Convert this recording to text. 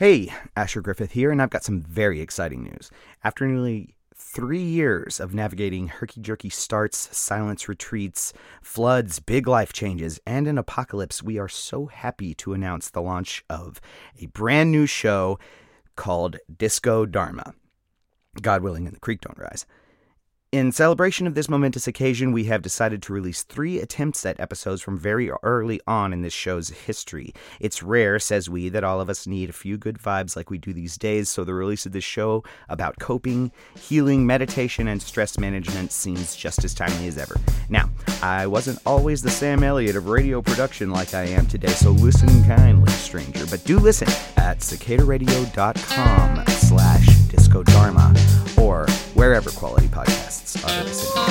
Hey, Asher Griffith here, and I've got some very exciting news. After nearly three years of navigating herky jerky starts, silence retreats, floods, big life changes, and an apocalypse, we are so happy to announce the launch of a brand new show called Disco Dharma. God willing, and the creek don't rise. In celebration of this momentous occasion, we have decided to release three attempts at episodes from very early on in this show's history. It's rare, says we, that all of us need a few good vibes like we do these days, so the release of this show about coping, healing, meditation, and stress management seems just as timely as ever. Now, I wasn't always the Sam Elliott of radio production like I am today, so listen kindly, stranger. But do listen at cicadaradio.com slash disco dharma or wherever quality podcasts are listened.